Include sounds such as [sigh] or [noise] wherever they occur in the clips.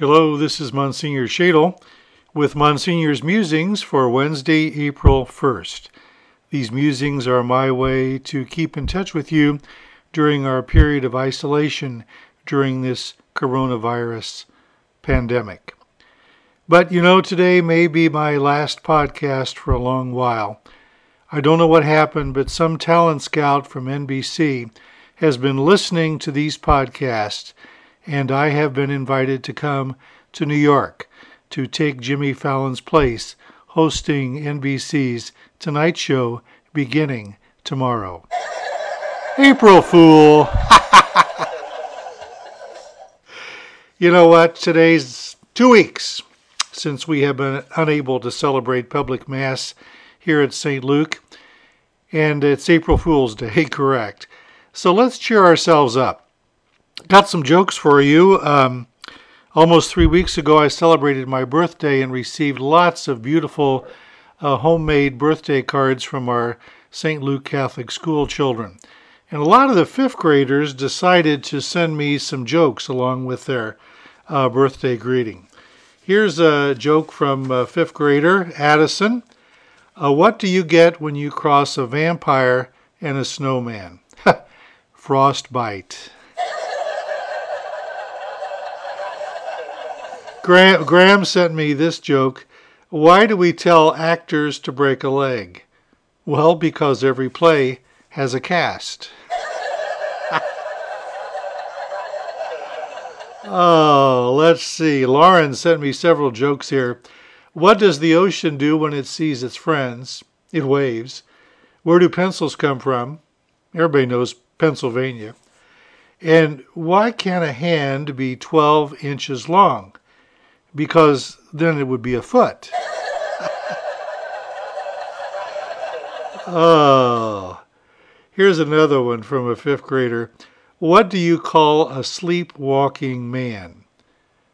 Hello, this is Monsignor Shadle with Monsignor's Musings for Wednesday, April 1st. These musings are my way to keep in touch with you during our period of isolation during this coronavirus pandemic. But you know, today may be my last podcast for a long while. I don't know what happened, but some talent scout from NBC has been listening to these podcasts, and I have been invited to come to New York to take Jimmy Fallon's place hosting NBC's Tonight Show beginning tomorrow. April Fool! [laughs] you know what? Today's two weeks since we have been unable to celebrate public Mass here at St. Luke, and it's April Fool's Day, [laughs] correct. So let's cheer ourselves up. Got some jokes for you. Um, almost three weeks ago, I celebrated my birthday and received lots of beautiful uh, homemade birthday cards from our St. Luke Catholic School children. And a lot of the fifth graders decided to send me some jokes along with their uh, birthday greeting. Here's a joke from a fifth grader Addison. Uh, what do you get when you cross a vampire and a snowman? [laughs] Frostbite. Graham, Graham sent me this joke. Why do we tell actors to break a leg? Well, because every play has a cast. [laughs] Oh, let's see. Lauren sent me several jokes here. What does the ocean do when it sees its friends? It waves. Where do pencils come from? Everybody knows Pennsylvania. And why can't a hand be 12 inches long? Because then it would be a foot. oh, here's another one from a fifth grader. What do you call a sleepwalking man?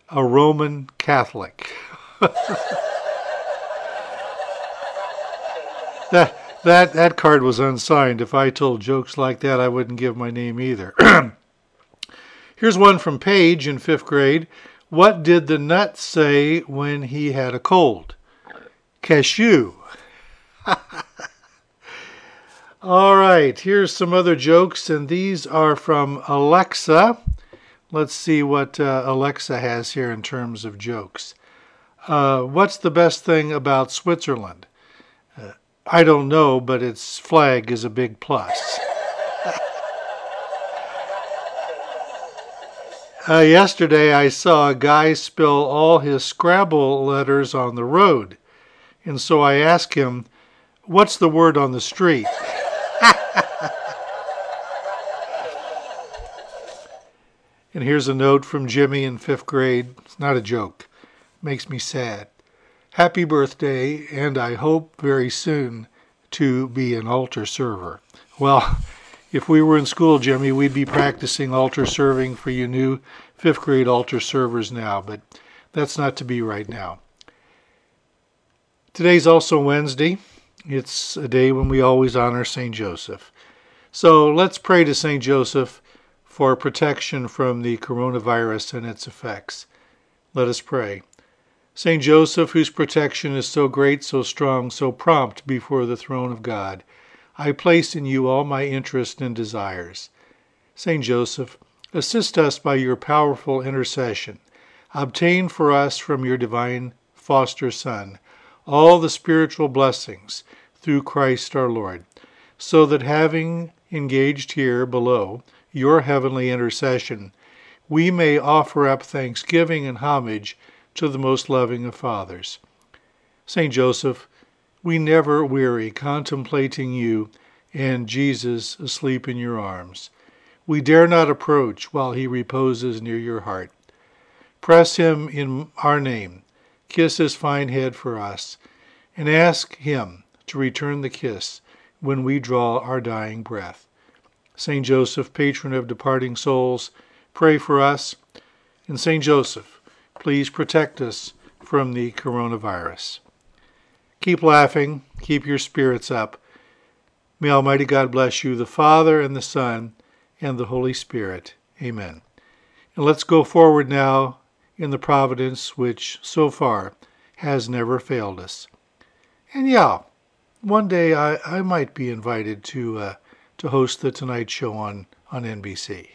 A Roman Catholic. [laughs] that, that, that card was unsigned. If I told jokes like that, I wouldn't give my name either. [clears throat] Here's one from Paige in fifth grade. What did the nut say when he had a cold? Cashew. [laughs] All right, here's some other jokes, and these are from Alexa. Let's see what uh, Alexa has here in terms of jokes. Uh, what's the best thing about Switzerland? Uh, I don't know, but its flag is a big plus. Uh, yesterday, I saw a guy spill all his Scrabble letters on the road, and so I asked him, What's the word on the street? [laughs] And here's a note from Jimmy in fifth grade. It's not a joke. It makes me sad. Happy birthday, and I hope very soon to be an altar server. Well, [laughs] if we were in school, Jimmy, we'd be practicing altar serving for you new fifth grade altar servers now, but that's not to be right now. Today's also Wednesday. It's a day when we always honor St. Joseph. So let's pray to St. Joseph for protection from the coronavirus and its effects. Let us pray. Saint Joseph, whose protection is so great, so strong, so prompt before the throne of God, I place in you all my interests and desires. Saint Joseph, assist us by your powerful intercession. Obtain for us from your divine foster Son all the spiritual blessings through Christ our Lord, so that having engaged here below your heavenly intercession, we may offer up thanksgiving and homage to the most loving of fathers. St. Joseph, we never weary contemplating you and Jesus asleep in your arms. We dare not approach while he reposes near your heart. Press him in our name, kiss his fine head for us, and ask him to return the kiss when we draw our dying breath. Saint Joseph, patron of departing souls, pray for us. And Saint Joseph, please protect us from the coronavirus. Keep laughing, keep your spirits up. May Almighty God bless you, the Father, and the Son, and the Holy Spirit. Amen. And let's go forward now in the providence which, so far, has never failed us. And yeah, one day I, I might be invited to uh, to host the Tonight Show on, on NBC.